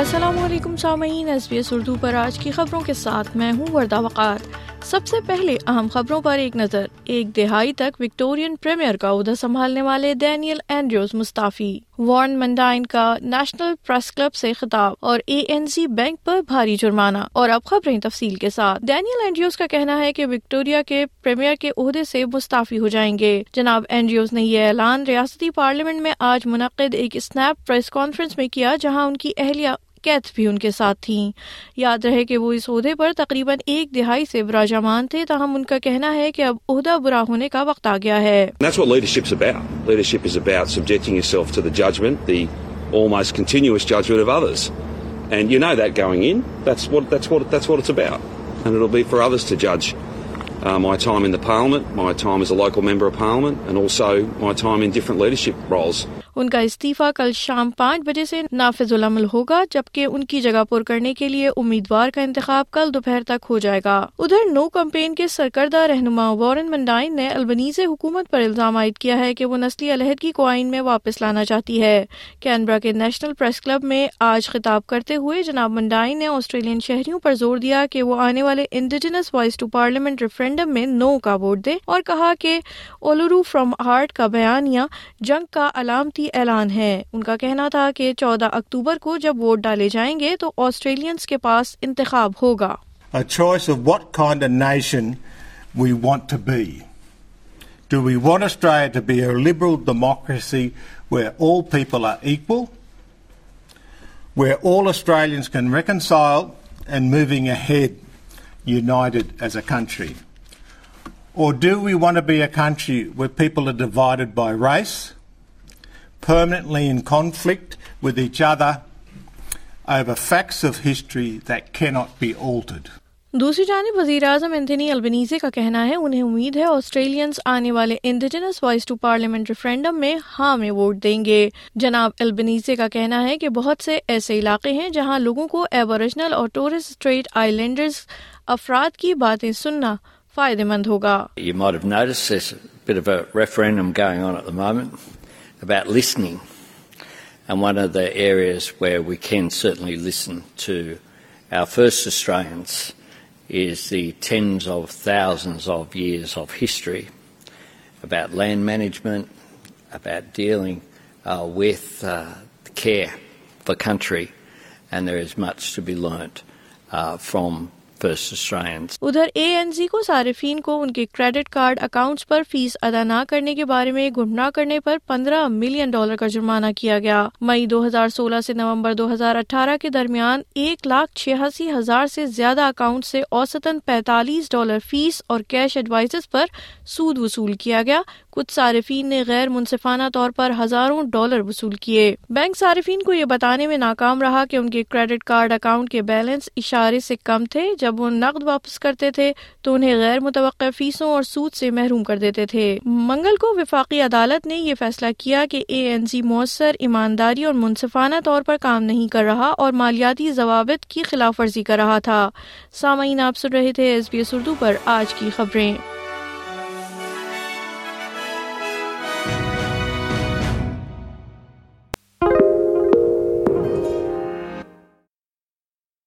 السلام علیکم سامعین ایس بی ایس اردو پر آج کی خبروں کے ساتھ میں ہوں وردہ وقار سب سے پہلے اہم خبروں پر ایک نظر ایک دہائی تک وکٹورین پریمیئر کا عہدہ سنبھالنے والے ڈینیل اینڈریوز مستعفی وارن منڈائن کا نیشنل پریس کلب سے خطاب اور اے این سی بینک پر بھاری جرمانہ اور اب خبریں تفصیل کے ساتھ ڈینیل اینڈریوز کا کہنا ہے کہ وکٹوریا کے پریمیئر کے عہدے سے مستعفی ہو جائیں گے جناب اینڈریوز نے یہ اعلان ریاستی پارلیمنٹ میں آج منعقد ایک اسنیپ پریس کانفرنس میں کیا جہاں ان کی اہلیہ کیتھ بھی ان کے ساتھ تھیں یاد رہے کہ وہ اس عہدے پر تقریباً ایک دہائی سے براجمان تھے تاہم ان کا کہنا ہے کہ اب عہدہ برا ہونے کا وقت آ گیا ہے لیڈرشپ رولس ان کا استعفی کل شام پانچ بجے سے نافذ العمل ہوگا جبکہ ان کی جگہ پر کرنے کے لیے امیدوار کا انتخاب کل دوپہر تک ہو جائے گا ادھر نو کمپین کے سرکردہ رہنما وارن منڈائن نے البنیز حکومت پر الزام عائد کیا ہے کہ وہ نسلی علیحدگی کو آئین میں واپس لانا چاہتی ہے کینبرا کے نیشنل پریس کلب میں آج خطاب کرتے ہوئے جناب منڈائن نے آسٹریلین شہریوں پر زور دیا کہ وہ آنے والے indigenous voice to parliament referendum میں نو کا ووٹ دے اور کہا کہ اولورو فرام ہارٹ کا بیانیہ جنگ کا علامتی اعلان ہے ان کا کہنا تھا کہ چودہ اکتوبر کو جب ووٹ ڈالے جائیں گے تو آسٹریلینس کے پاس انتخاب ہوگا permanently in conflict with each other over facts of history that cannot be altered. دوسری جانب وزیر اعظم البنیزے کا کہنا ہے انہیں امید ہے آسٹریلینز آنے والے indigenous voice to parliament referendum میں ہاں میں ووٹ دیں گے جناب البنیزے کا کہنا ہے کہ بہت سے ایسے علاقے ہیں جہاں لوگوں کو ایبوریجنل اور ٹورسٹ اسٹریٹ آئی لینڈرز افراد کی باتیں سننا فائدہ مند ہوگا about listening. And one of the areas where we can certainly listen to our first Australians is the tens of thousands of years of history about land management, about dealing uh, with uh, care for country, and there is much to be learnt uh, from ادھر اے N C کو صارفین کو ان کے credit card account پر fee ادا نہ کرنے کے بارے میں گمراہ کرنے پر پندرہ ملین ڈالر کا جرمانہ کیا گیا مئی دو ہزار سولہ سے نومبر دو ہزار اٹھارہ کے درمیان ایک لاکھ چھیاسی ہزار سے زیادہ اکاؤنٹ سے اوسطن پینتالیس ڈالر فیس اور کیش ایڈوائز پر سود وصول کیا گیا کچھ صارفین نے غیر منصفانہ طور پر ہزاروں ڈالر وصول کیے بینک صارفین کو یہ بتانے میں ناکام رہا کہ ان کے کریڈٹ کارڈ اکاؤنٹ کے بیلنس اشارے سے کم تھے جب جب وہ نقد واپس کرتے تھے تو انہیں غیر متوقع فیسوں اور سود سے محروم کر دیتے تھے منگل کو وفاقی عدالت نے یہ فیصلہ کیا کہ اے این سی جی مؤثر ایمانداری اور منصفانہ طور پر کام نہیں کر رہا اور مالیاتی ضوابط کی خلاف ورزی کر رہا تھا سامعین آپ سن رہے تھے ایس بی ایس اردو پر آج کی خبریں